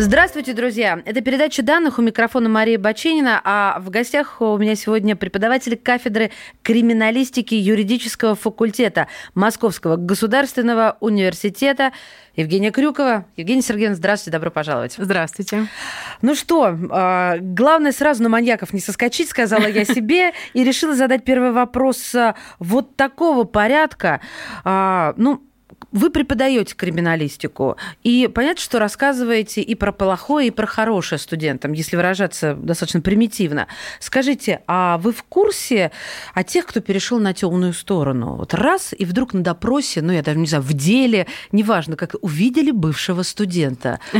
Здравствуйте, друзья! Это передача данных у микрофона Мария Баченина, а в гостях у меня сегодня преподаватель кафедры криминалистики юридического факультета Московского государственного университета Евгения Крюкова. Евгения Сергеевна, здравствуйте, добро пожаловать. Здравствуйте. Ну что, а, главное сразу на маньяков не соскочить, сказала я себе, и решила задать первый вопрос вот такого порядка. А, ну, вы преподаете криминалистику, и понятно, что рассказываете и про плохое, и про хорошее студентам, если выражаться достаточно примитивно. Скажите, а вы в курсе о тех, кто перешел на темную сторону? Вот раз, и вдруг на допросе, ну, я даже не знаю, в деле, неважно, как увидели бывшего студента.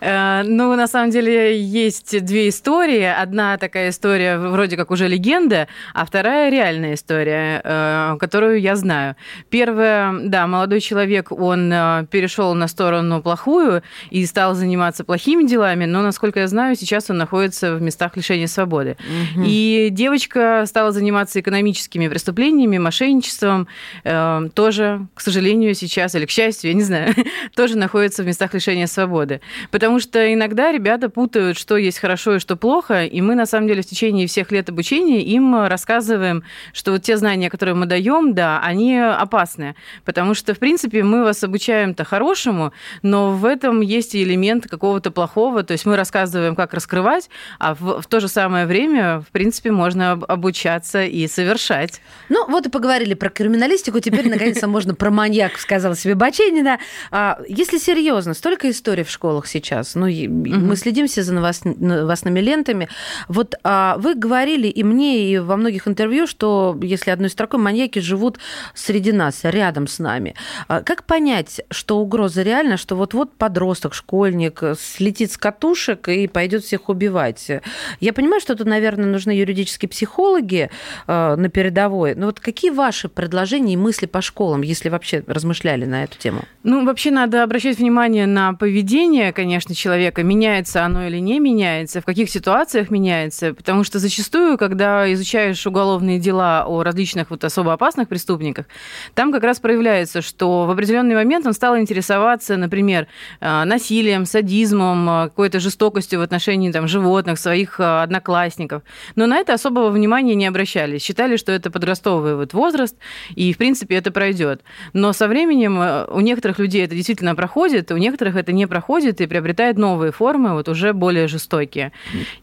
Э, ну, на самом деле, есть две истории. Одна такая история вроде как уже легенда, а вторая реальная история, э, которую я знаю. Первая, да, молодой человек, он э, перешел на сторону плохую и стал заниматься плохими делами, но, насколько я знаю, сейчас он находится в местах лишения свободы. Угу. И девочка стала заниматься экономическими преступлениями, мошенничеством, э, тоже, к сожалению, сейчас, или к счастью, я не знаю, тоже находится в местах лишения свободы. Потому что иногда ребята путают, что есть хорошо и что плохо, и мы, на самом деле, в течение всех лет обучения им рассказываем, что вот те знания, которые мы даем, да, они опасны, потому что, в принципе, мы вас обучаем-то хорошему, но в этом есть элемент какого-то плохого, то есть мы рассказываем, как раскрывать, а в, в то же самое время, в принципе, можно обучаться и совершать. Ну, вот и поговорили про криминалистику, теперь, наконец-то, можно про маньяк, сказала себе Баченина. А, если серьезно, столько историй в школах сейчас, ну, мы следим все за новостными лентами. Вот а, вы говорили и мне, и во многих интервью, что, если одной строкой, маньяки живут среди нас, рядом с нами. А как понять, что угроза реальна, что вот-вот подросток, школьник слетит с катушек и пойдет всех убивать? Я понимаю, что тут, наверное, нужны юридические психологи э, на передовой. Но вот какие ваши предложения и мысли по школам, если вообще размышляли на эту тему? Ну, вообще надо обращать внимание на поведение, конечно, человека. Меняется оно или не меняется, в каких ситуациях меняется. Потому что зачастую, когда изучаешь уголовные дела о различных вот особо опасных преступниках, там как раз проявляется, что в определенный момент он стал интересоваться, например, э, насилием, садизмом, э, какой-то жестокостью в отношении там, животных, своих э, одноклассников. Но на это особого внимания не обращали. Считали, что это подростковый вот возраст, и, в принципе, это пройдет. Но со временем у некоторых людей это действительно проходит, у некоторых это не проходит и приобретает новые формы, вот уже более жестокие.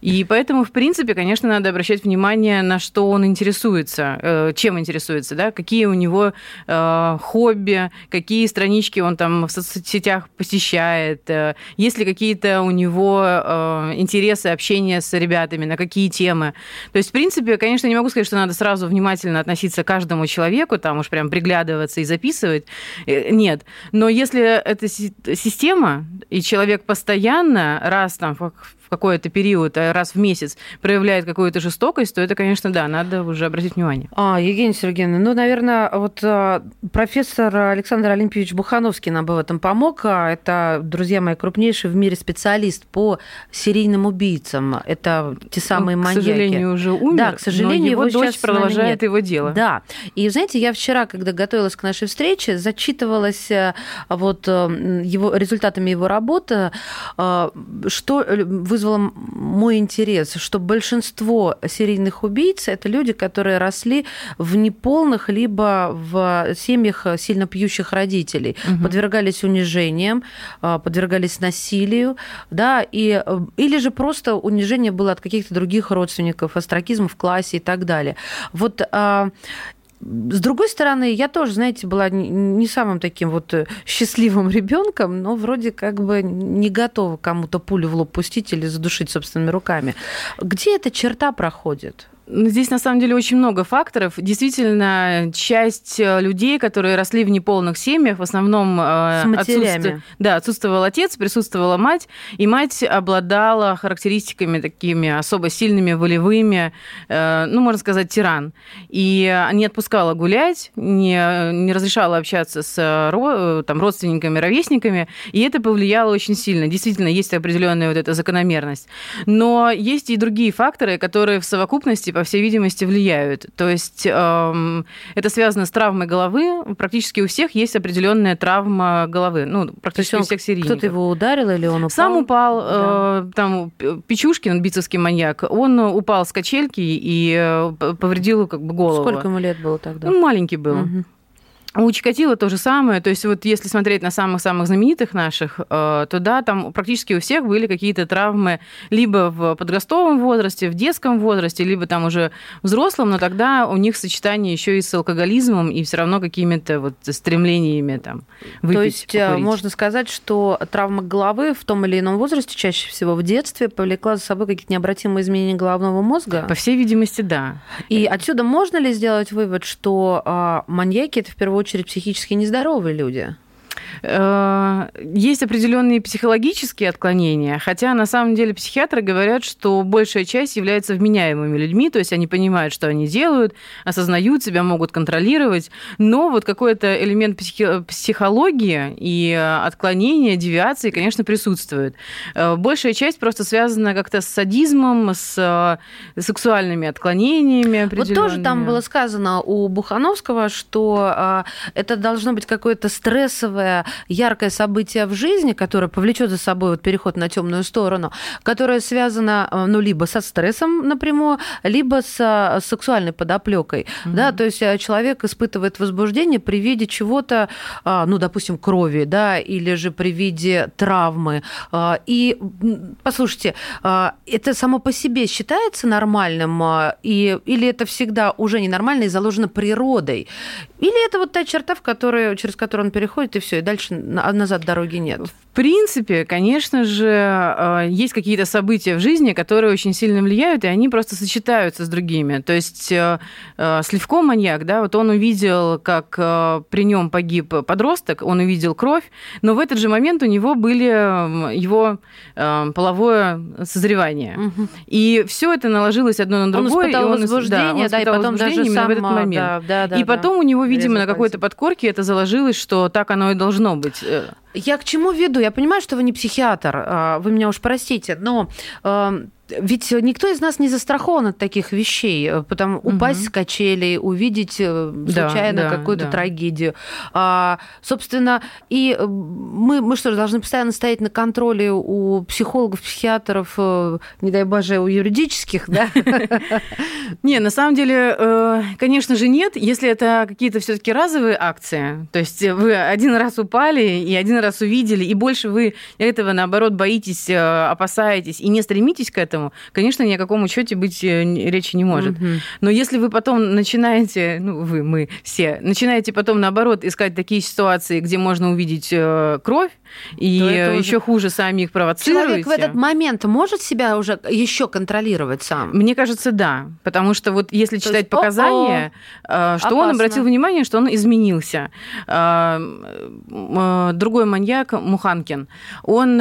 И поэтому, в принципе, конечно, надо обращать внимание, на что он интересуется, чем интересуется, да, какие у него хобби, какие странички он там в соцсетях посещает, э, есть ли какие-то у него э, интересы общения с ребятами, на какие темы. То есть, в принципе, конечно, не могу сказать, что надо сразу внимательно относиться к каждому человеку, там уж прям приглядываться и записывать. Э, нет. Но если это система, и человек постоянно раз там какой-то период, а раз в месяц проявляет какую-то жестокость, то это, конечно, да, надо уже обратить внимание. А, Евгения Сергеевна, ну, наверное, вот а, профессор Александр Олимпиевич Бухановский нам бы в этом помог. А, это, друзья мои, крупнейший в мире специалист по серийным убийцам. Это те самые Он, маньяки. К сожалению, уже умер, да, к сожалению, его, его дочь продолжает его дело. Да. И, знаете, я вчера, когда готовилась к нашей встрече, зачитывалась э, вот э, его, результатами его работы, э, что вы вызвало мой интерес, что большинство серийных убийц – это люди, которые росли в неполных либо в семьях сильно пьющих родителей, угу. подвергались унижениям, а, подвергались насилию, да, и, или же просто унижение было от каких-то других родственников, астракизм в классе и так далее. Вот а, с другой стороны, я тоже, знаете, была не самым таким вот э, счастливым ребенком, но вроде как бы не готова кому-то пулю в лоб пустить или задушить собственными руками. Где эта черта проходит? Ну, здесь, на самом деле, очень много факторов. Действительно, часть э, людей, которые росли в неполных семьях, в основном э, отсутствовал, да, отсутствовал отец, присутствовала мать, и мать обладала характеристиками такими особо сильными, волевыми, э, ну, можно сказать, тиран. И не отпускала гулять, не, не разрешала общаться с там, родственниками, ровесниками, и это повлияло очень сильно. Действительно, есть определенная вот эта закономерность. Но есть и другие факторы, которые в совокупности по всей видимости, влияют. То есть эм, это связано с травмой головы. Практически у всех есть определенная травма головы. Ну, практически у всех серийников. Кто-то его ударил или он упал? Сам упал. Да. Э, там Печушкин, бицевский маньяк, он упал с качельки и э, повредил как бы голову. Сколько ему лет было тогда? Он маленький был. Угу. У Чикатило то же самое. То есть вот если смотреть на самых-самых знаменитых наших, э, то да, там практически у всех были какие-то травмы либо в подростковом возрасте, в детском возрасте, либо там уже взрослым, но тогда у них сочетание еще и с алкоголизмом и все равно какими-то вот стремлениями там выпить, То есть э, покурить. можно сказать, что травма головы в том или ином возрасте, чаще всего в детстве, повлекла за собой какие-то необратимые изменения головного мозга? По всей видимости, да. И отсюда можно ли сделать вывод, что а, маньяки это в первую очередь психически нездоровые люди? Э, есть определенные психологические отклонения, хотя на самом деле психиатры говорят, что большая часть является вменяемыми людьми, то есть они понимают, что они делают, осознают себя, могут контролировать, но вот какой-то элемент психи- психологии и отклонения, девиации, конечно, присутствует. Э, большая часть просто связана как-то с садизмом, с сексуальными отклонениями. Вот тоже там было сказано у Бухановского, что это должно быть какое-то стрессовое яркое событие в жизни, которое повлечет за собой вот переход на темную сторону, которое связано э, ну, либо со стрессом напрямую, либо с э, сексуальной подоплекой. Угу. Да, то есть э, человек испытывает возбуждение при виде чего-то, а, ну, допустим, крови, да, или же при виде травмы. А, и послушайте, а, это само по себе считается нормальным, и, или это всегда уже ненормально и заложено природой? Или это вот та черта, в которую, через которую он переходит, и все, и дальше назад дороги нет? В принципе, конечно же, э, есть какие-то события в жизни, которые очень сильно влияют, и они просто сочетаются с другими. То есть э, э, Сливко маньяк, да, вот он увидел, как при нем погиб подросток, он увидел кровь, но в этот же момент у него были его половое созревание. Угу. И все это наложилось одно на другое. Он испытал и он, возбуждение, да, он да, и потом даже сам... в этот момент. Да, да, да, и потом да. у него видимо, на какой-то подкорке это заложилось, что так оно и должно быть. Я к чему веду? Я понимаю, что вы не психиатр, а, вы меня уж простите, но эм, ведь никто из нас не застрахован от таких вещей. Э, потому угу. упасть с качелей, увидеть э, случайно да, да, какую-то да. трагедию. А, собственно, и э, мы, мы что, должны постоянно стоять на контроле у психологов, психиатров, не дай боже, у юридических, да? Не, на самом деле, конечно же, нет, если это какие-то все таки разовые акции. То есть вы один раз упали и один раз увидели, и больше вы этого, наоборот, боитесь, опасаетесь и не стремитесь к этому, этому, конечно, ни о каком учете быть э, речи не может. Угу. Но если вы потом начинаете, ну, вы, мы все, начинаете потом, наоборот, искать такие ситуации, где можно увидеть э, кровь, и еще уже... хуже сами их провоцируете. Человек в этот момент может себя уже еще контролировать сам? Мне кажется, да. Потому что вот если То читать есть, показания, о -о, что опасно. он обратил внимание, что он изменился. Другой маньяк, Муханкин, он,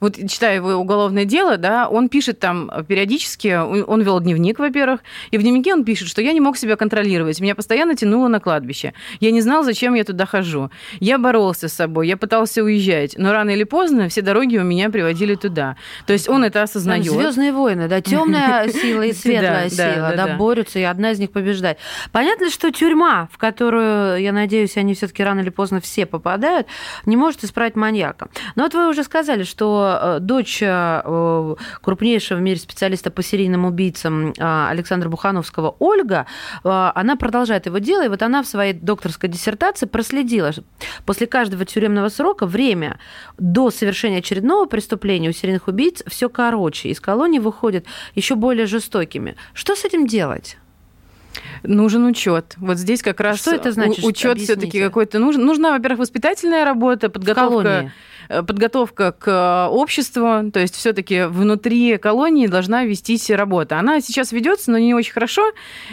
вот читая его уголовное дело, да, он пишет там периодически, он вел дневник, во-первых, и в дневнике он пишет, что я не мог себя контролировать, меня постоянно тянуло на кладбище. Я не знал, зачем я туда хожу. Я боролся с собой, я пытался уезжать, но рано или поздно все дороги у меня приводили туда. То есть он это осознает. Звездные войны, да, темная сила и светлая сила, да, борются, и одна из них побеждает. Понятно, что тюрьма, в которую, я надеюсь, они все-таки рано или поздно все попадают, не может исправить маньяка. Но вот вы уже сказали, что э, дочь э, крупнейшего в мире специалиста по серийным убийцам а, Александра Бухановского, Ольга, а, она продолжает его дело, и вот она в своей докторской диссертации проследила после каждого тюремного срока время до совершения очередного преступления у серийных убийц все короче, из колонии выходят еще более жестокими. Что с этим делать? нужен учет. Вот здесь как раз что это значит? Учет все-таки какой-то нужен. Нужна, во-первых, воспитательная работа, подготовка. Э, подготовка к э, обществу, то есть все-таки внутри колонии должна вестись работа. Она сейчас ведется, но не очень хорошо.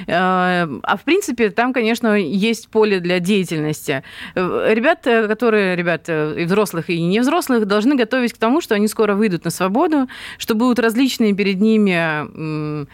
Э, а в принципе, там, конечно, есть поле для деятельности. Ребята, которые, ребята и взрослых, и не взрослых, должны готовить к тому, что они скоро выйдут на свободу, что будут различные перед ними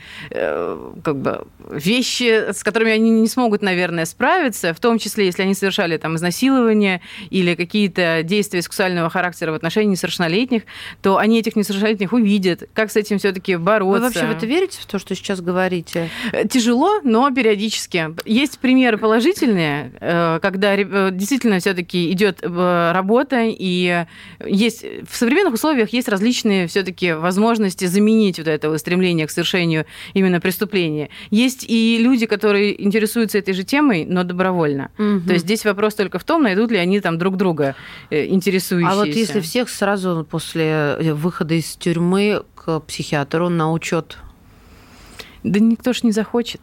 как бы, вещи, с которыми они не смогут, наверное, справиться, в том числе, если они совершали там изнасилование или какие-то действия сексуального характера, характера в отношении несовершеннолетних, то они этих несовершеннолетних увидят, как с этим все-таки бороться. Вы вообще в это верите, в то, что сейчас говорите? Э, тяжело, но периодически. Есть примеры положительные, э, когда э, действительно все-таки идет работа, и есть в современных условиях есть различные все-таки возможности заменить вот это стремление к совершению именно преступления. Есть и люди, которые интересуются этой же темой, но добровольно. Угу. То есть здесь вопрос только в том, найдут ли они там друг друга интересующиеся. А вот если всех сразу после выхода из тюрьмы к психиатру на учет да никто ж не захочет.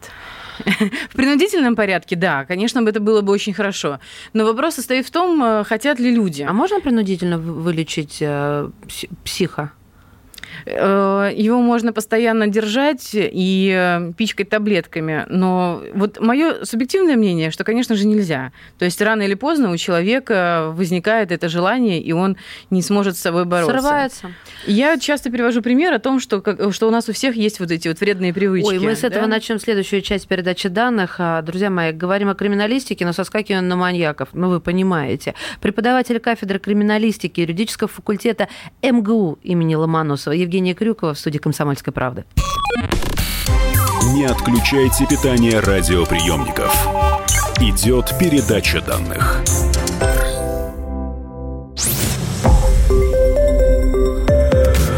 В принудительном порядке, да, конечно, это было бы очень хорошо. Но вопрос состоит в том, э, хотят ли люди. А можно принудительно вылечить э, психа? Э, его можно постоянно держать и э, пичкать таблетками. Но вот мое субъективное мнение, что, конечно же, нельзя. То есть рано или поздно у человека возникает это желание, и он не сможет с собой бороться. Срывается. Я часто привожу пример о том, что, что у нас у всех есть вот эти вот вредные привычки. Ой, мы с этого да? начнем следующую часть передачи данных. А, друзья мои, говорим о криминалистике, но соскакиваем на маньяков. Ну, вы понимаете. Преподаватель кафедры криминалистики юридического факультета МГУ имени Ломоносова Евгения Крюкова в студии «Комсомольской правды». Не отключайте питание радиоприемников. Идет передача данных.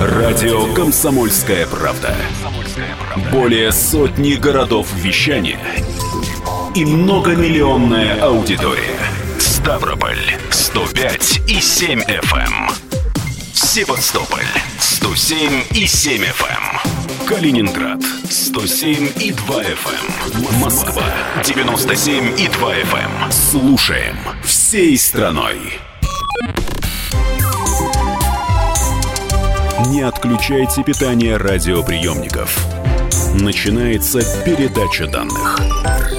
Радио «Комсомольская правда». Более сотни городов вещания и многомиллионная аудитория. Ставрополь 105 и 7 FM. Севастополь 107 и 7 FM. Эм. Калининград 107 и 2 FM. Эм. Москва 97 и 2 FM. Эм. Слушаем всей страной. Не отключайте питание радиоприемников. Начинается передача данных.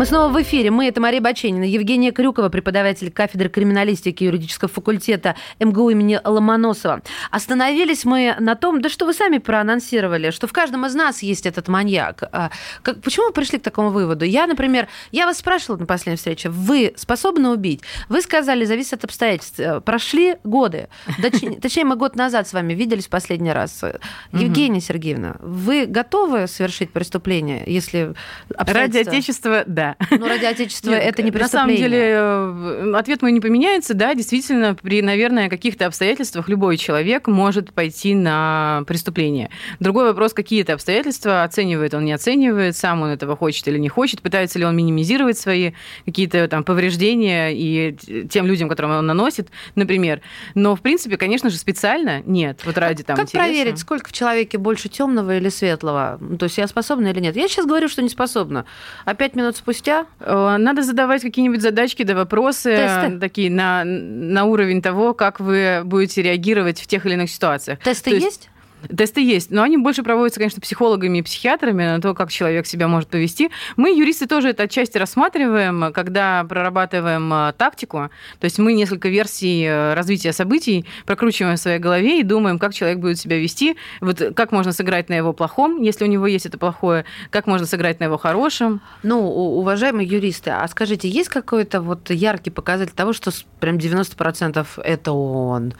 Мы снова в эфире. Мы, это Мария Баченина, Евгения Крюкова, преподаватель кафедры криминалистики юридического факультета МГУ имени Ломоносова. Остановились мы на том, да что вы сами проанонсировали, что в каждом из нас есть этот маньяк. А, как, почему вы пришли к такому выводу? Я, например, я вас спрашивала на последней встрече, вы способны убить? Вы сказали, зависит от обстоятельств. Э, прошли годы. Точнее, мы год назад с вами виделись в последний раз. Евгения Сергеевна, вы готовы совершить преступление, если Ради Отечества, да. Ну, ради Отечества Нет, это не преступление. На самом деле, э, ответ мой не поменяется. Да, действительно, при, наверное, каких-то обстоятельствах любой человек может пойти на преступление. Другой вопрос, какие это обстоятельства, оценивает он, не оценивает, сам он этого хочет или не хочет, пытается ли он минимизировать свои какие-то там повреждения и тем людям, которым он наносит, например. Но, в принципе, конечно же, специально нет. Вот ради там Как интереса. проверить, сколько в человеке больше темного или светлого? То есть я способна или нет? Я сейчас говорю, что не способна. А пять минут спустя спустя? Э, надо задавать какие-нибудь задачки да вопросы Тесты. такие на, на уровень того, как вы будете реагировать в тех или иных ситуациях. Тесты То есть, есть? Тесты есть, но они больше проводятся, конечно, психологами и психиатрами на то, как человек себя может повести. Мы, юристы, тоже это отчасти рассматриваем, когда прорабатываем э, тактику. То есть мы несколько версий э, развития событий прокручиваем в своей голове и думаем, как человек будет себя вести, вот как можно сыграть на его плохом, если у него есть это плохое, как можно сыграть на его хорошем. Ну, уважаемые юристы, а скажите, есть какой-то вот яркий показатель того, что прям 90% это он?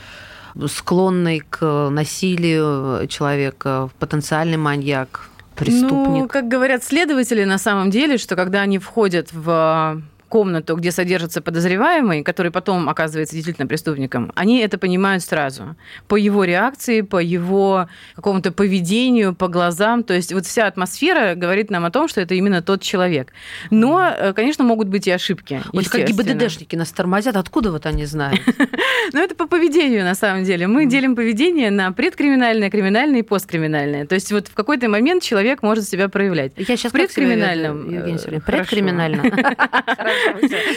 Склонный к насилию человека, потенциальный маньяк, преступник? Ну, как говорят следователи, на самом деле, что когда они входят в комнату, где содержится подозреваемый, который потом оказывается действительно преступником, они это понимают сразу. По его реакции, по его какому-то поведению, по глазам. То есть вот вся атмосфера говорит нам о том, что это именно тот человек. Но, э, конечно, могут быть и ошибки. Вот как ГИБДДшники нас тормозят, откуда вот они знают? Ну, это по поведению, на самом деле. Мы делим поведение на предкриминальное, криминальное и посткриминальное. То есть вот в какой-то момент человек может себя проявлять. Я сейчас предкриминальном. Евгений Сергеевич, предкриминально.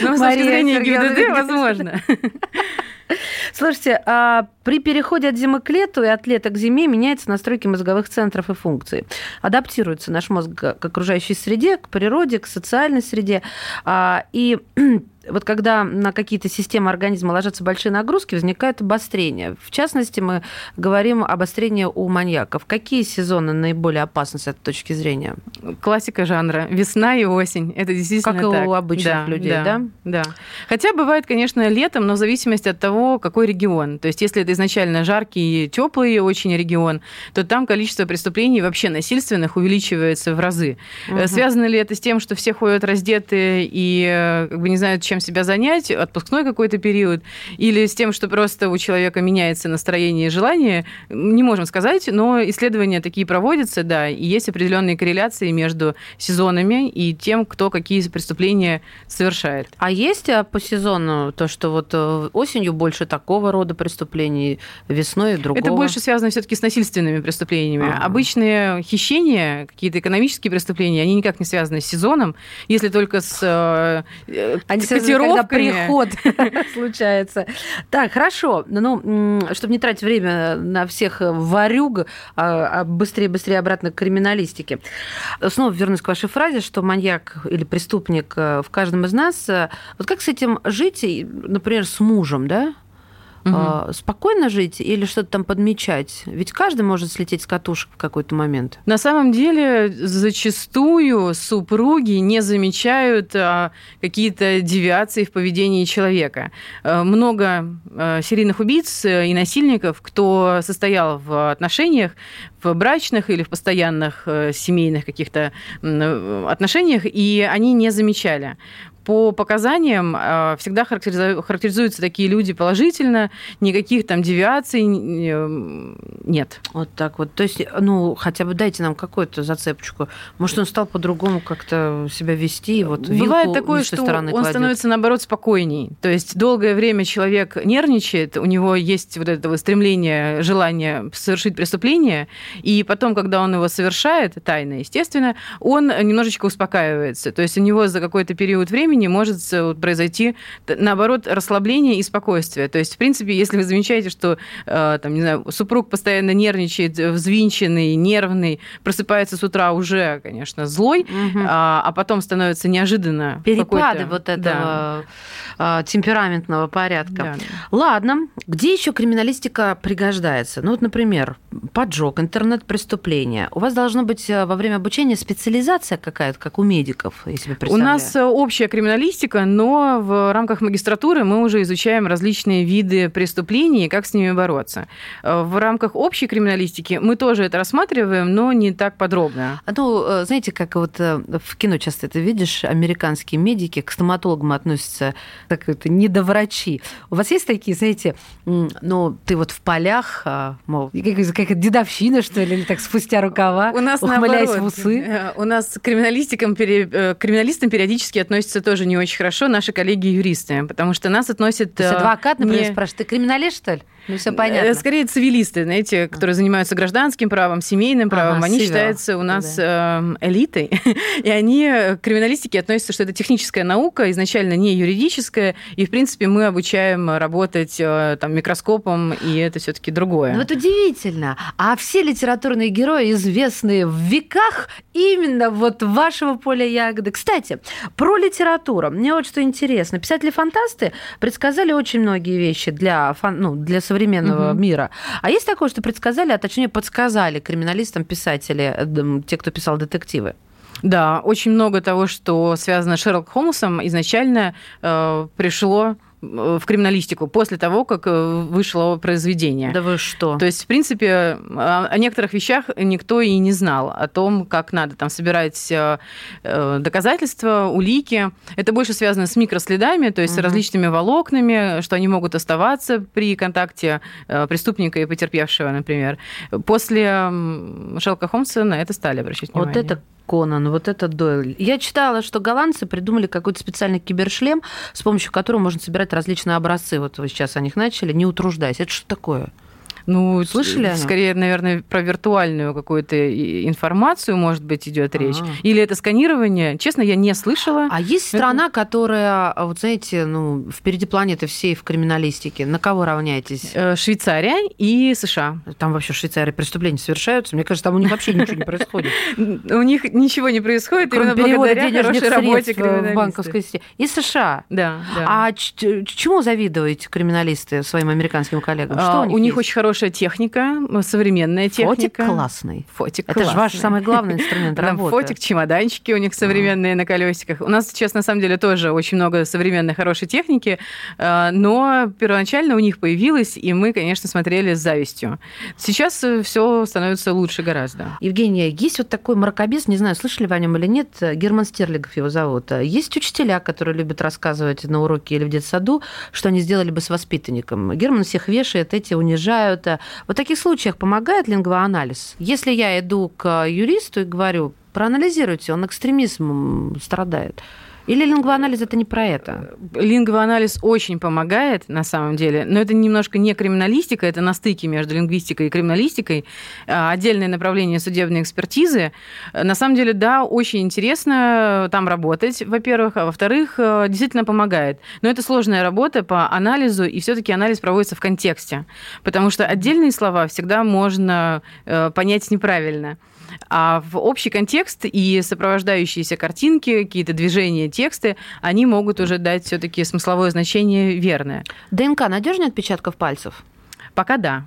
Ну, с точки зрения ГИБДД, возможно. Слушайте, а при переходе от зимы к лету и от лета к зиме меняются настройки мозговых центров и функций. Адаптируется наш мозг к окружающей среде, к природе, к социальной среде. А, и вот когда на какие-то системы организма ложатся большие нагрузки, возникает обострение. В частности, мы говорим об обострении у маньяков. Какие сезоны наиболее опасны с этой точки зрения? Классика жанра. Весна и осень. Это действительно Как так. и у обычных да, людей, да, да? Да. Хотя бывает, конечно, летом, но в зависимости от того, какой регион. То есть, если это изначально жаркий, теплый очень регион, то там количество преступлений вообще насильственных увеличивается в разы. Мгм. Связано ли это с тем, что все ходят раздеты и э, как бы не знают, чем себя занять, отпускной какой-то период, или с тем, что просто у человека меняется настроение и желание, не можем сказать, но исследования такие проводятся, да, и есть определенные корреляции между сезонами и тем, кто какие преступления совершает. А есть а, по сезону то, что вот э, осенью больше такого рода преступлений, весной другого? Это больше связано все-таки с насильственными преступлениями. Ага. Обычные хищения, какие-то экономические преступления, они никак не связаны с сезоном, если только с э, Они связаны, когда приход случается. Так, хорошо. Ну, чтобы не тратить время на всех варюг, а а быстрее-быстрее обратно к криминалистике. Снова вернусь к вашей фразе, что маньяк или преступник э, в каждом из нас. Э, Вот как с этим жить, например, с мужем, да? А, Спокойно жить или что-то там подмечать? Ведь каждый может слететь с катушек в какой-то момент. На самом деле, зачастую супруги не замечают а, какие-то девиации в поведении человека. А, Много серийных убийц э, и насильников, кто состоял в отношениях, в брачных или в постоянных э, семейных каких-то э, отношениях, и они не замечали. По показаниям а, всегда характеризу- характеризуются такие люди положительно, никаких там девиаций м, нет. Вот так вот. То есть, ну, хотя бы дайте нам какую-то зацепочку. Может, он стал по-другому как-то себя вести, вот Бывает такое, что он кладет. становится, наоборот, спокойней. То есть долгое время человек нервничает, у него есть вот это вот стремление, желание совершить преступление, и потом, когда он его совершает, тайно, естественно, он немножечко успокаивается. То есть у него за какой-то период времени может э, произойти, наоборот, расслабление и спокойствие. То есть, в принципе, если вы замечаете, что э, там, не знаю, супруг постоянно нервничает, э, взвинченный, нервный, просыпается с утра уже, конечно, злой, Мгм. а, а потом становится неожиданно Перепады вот Да, этого а, темпераментного порядка. да. Ладно, где еще криминалистика пригождается? Ну вот, например, поджог, интернет-преступления. У вас должно быть во время обучения специализация какая-то, как у медиков, если вы У нас общая криминалистика, но в рамках магистратуры мы уже изучаем различные виды преступлений и как с ними бороться. Э, В рамках общей криминалистики мы тоже это рассматриваем, но не так подробно. А Ну, э, знаете, как вот э, в кино часто это видишь, американские медики к стоматологам относятся как это недоврачи. У вас есть такие, знаете, ну, ты вот в полях, а, мол, как- какая-то дедовщина, что ли, или так спустя рукава, У нас ухмыляясь в наоборот. усы? Э, У нас к криминалистикам, криминалистам периодически относятся тоже не очень хорошо наши коллеги-юристы, потому что нас относят... То есть э, адвокат, например, не- спрашивает, ты криминалист, что ли? Ну, все Э, понятно. Скорее цивилисты, знаете, которые занимаются гражданским правом, семейным правом. Ага, они civil, считаются у нас э, элитой, и они к криминалистике относятся, что это техническая наука, изначально не юридическая, и, в принципе, мы обучаем работать э, там, микроскопом, и это все таки другое. Ну, вот удивительно. А все литературные герои, известные в веках, именно вот вашего поля ягоды. Кстати, про литературу. Мне вот что интересно. Писатели-фантасты предсказали очень многие вещи для, фан- ну, для современного Мгм. мира. А есть такое, что предсказали, а точнее подсказали криминалистам писатели, э, те, кто писал детективы? Да, очень много того, что связано с Шерлоком Холмсом, изначально э, пришло в криминалистику после того, как э, вышло произведение. Да вы что? То есть, в принципе, о о некоторых вещах никто и не знал, о том, как надо там собирать э, э, доказательства, улики. Это больше связано с микроследами, то есть с Мгм. различными волокнами, что они могут оставаться при контакте э, преступника и потерпевшего, например. После м, Шерлока Холмса на это стали обращать внимание. Вот это Конан, вот это Дойль. Я читала, что голландцы придумали какой-то специальный кибершлем, с помощью которого можно собирать различные образцы. Вот вы сейчас о них начали, не утруждаясь. Это что такое? Ну, слышали? Скорее, наверное, про виртуальную какую-то информацию, может быть, идет речь. А-а-а. Или это сканирование? Честно, я не слышала. А есть страна, это... которая, вот знаете, ну, впереди планеты всей в криминалистике. На кого равняетесь? Э, Швейцария и США. Там вообще в Швейцарии преступления совершаются. Мне кажется, там у них вообще ничего не происходит. У них ничего не происходит, именно благодаря хорошей работе в банковской системе. И США. Да. А чему завидуете криминалисты своим американским коллегам? Что у них очень хорошая хорошая техника, современная техника. Фотик классный. Фотик Это же ваш самый главный инструмент работы. Фотик, чемоданчики у них современные на колесиках. У нас сейчас, на самом деле, тоже очень много современной хорошей техники, э, но первоначально у них появилось, и мы, конечно, смотрели с завистью. Сейчас э, все становится лучше гораздо. Евгения, есть вот такой мракобес, не знаю, слышали вы о нем или нет, Герман Стерлигов его зовут. Есть учителя, которые любят рассказывать на уроке или в детсаду, что они сделали бы с воспитанником. Герман всех вешает, эти унижают, это. В таких случаях помогает лингвоанализ? Если я иду к юристу и говорю, проанализируйте, он экстремизмом страдает. Или лингвоанализ это не про это? Лингвоанализ очень помогает, на самом деле, но это немножко не криминалистика, это на стыке между лингвистикой и криминалистикой, а, отдельное направление судебной экспертизы. На самом деле, да, очень интересно там работать, во-первых, а во-вторых, э, действительно помогает. Но это сложная работа по анализу, и все-таки анализ проводится в контексте, потому что отдельные слова всегда можно э, понять неправильно. А в общий контекст и сопровождающиеся картинки, какие-то движения, тексты, они могут уже дать все-таки смысловое значение верное. ДНК надежнее отпечатков пальцев? Пока да.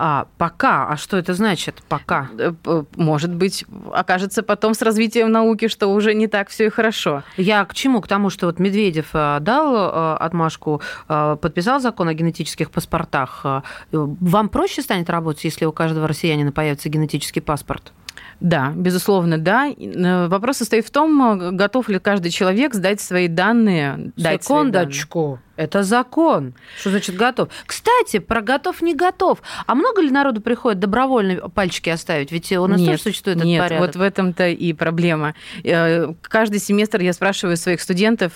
А, пока. А что это значит? Пока. Э, может быть, окажется потом с развитием науки, что уже не так все и хорошо. Я к чему? К тому, что вот Медведев э, дал э, отмашку, подписал закон о генетических паспортах. Вам проще станет работать, если у каждого россиянина появится генетический паспорт? Да, безусловно, да. Э, вопрос состоит в том, э, готов ли каждый человек сдать свои данные. Секундочку. Свои данные. Это закон. Что значит готов? Кстати, про готов не готов. А много ли народу приходит добровольно пальчики оставить? Ведь у нас нет, тоже существует нет, этот порядок. вот в этом-то и проблема. Э, каждый семестр я спрашиваю своих студентов,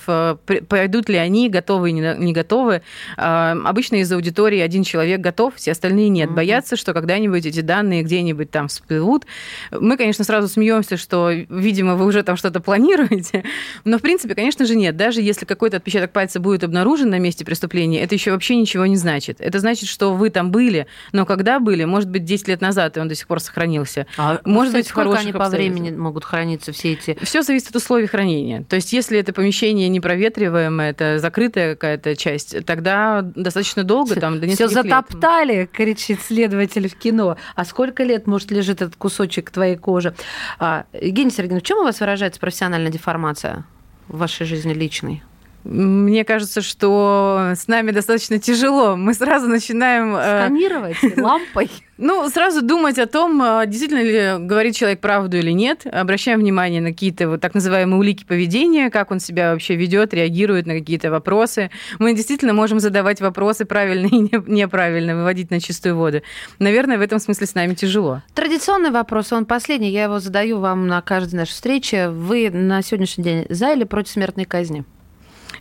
пойдут ли они, готовы или не готовы. Обычно из аудитории один человек готов, все остальные нет. Угу. Боятся, что когда-нибудь эти данные где-нибудь там всплывут. Мы, конечно, сразу смеемся, что, видимо, вы уже там что-то планируете. Но, в принципе, конечно же, нет. Даже если какой-то отпечаток пальца будет обнаружен на месте преступления, это еще вообще ничего не значит. Это значит, что вы там были, но когда были, может быть, 10 лет назад, и он до сих пор сохранился. А может быть, сколько они по времени могут храниться, все эти... Все зависит от условий хранения. То есть, если это помещение непроветриваемое, это закрытая какая-то часть, тогда достаточно долго, там, до Все затоптали, лет. кричит следователь в кино. А сколько лет, может, лежит этот кусочек твоей кожи? А, Евгений Сергеевич, в чем у вас выражается профессиональная деформация в вашей жизни личной? Мне кажется, что с нами достаточно тяжело. Мы сразу начинаем... Э, Сканировать лампой. Ну, сразу думать о том, э, действительно ли говорит человек правду или нет. Обращаем внимание на какие-то вот так называемые улики поведения, как он себя вообще ведет, реагирует на какие-то вопросы. Мы действительно можем задавать вопросы правильно и неправильно, выводить на чистую воду. Наверное, в этом смысле с нами тяжело. Традиционный вопрос, он последний, я его задаю вам на каждой нашей встрече. Вы на сегодняшний день за или против смертной казни?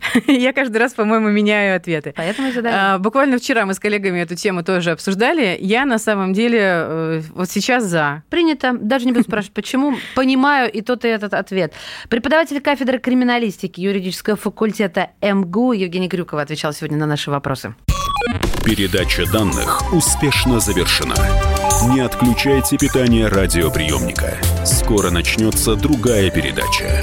Я каждый раз, по-моему, меняю ответы. Поэтому и задаю. А, буквально вчера мы с коллегами эту тему тоже обсуждали. Я на самом деле э, вот сейчас за. Принято. Даже не буду спрашивать, почему. Понимаю и тот, и этот ответ. Преподаватель кафедры криминалистики юридического факультета МГУ Евгений Крюкова отвечал сегодня на наши вопросы. Передача данных успешно завершена. Не отключайте питание радиоприемника. Скоро начнется другая передача.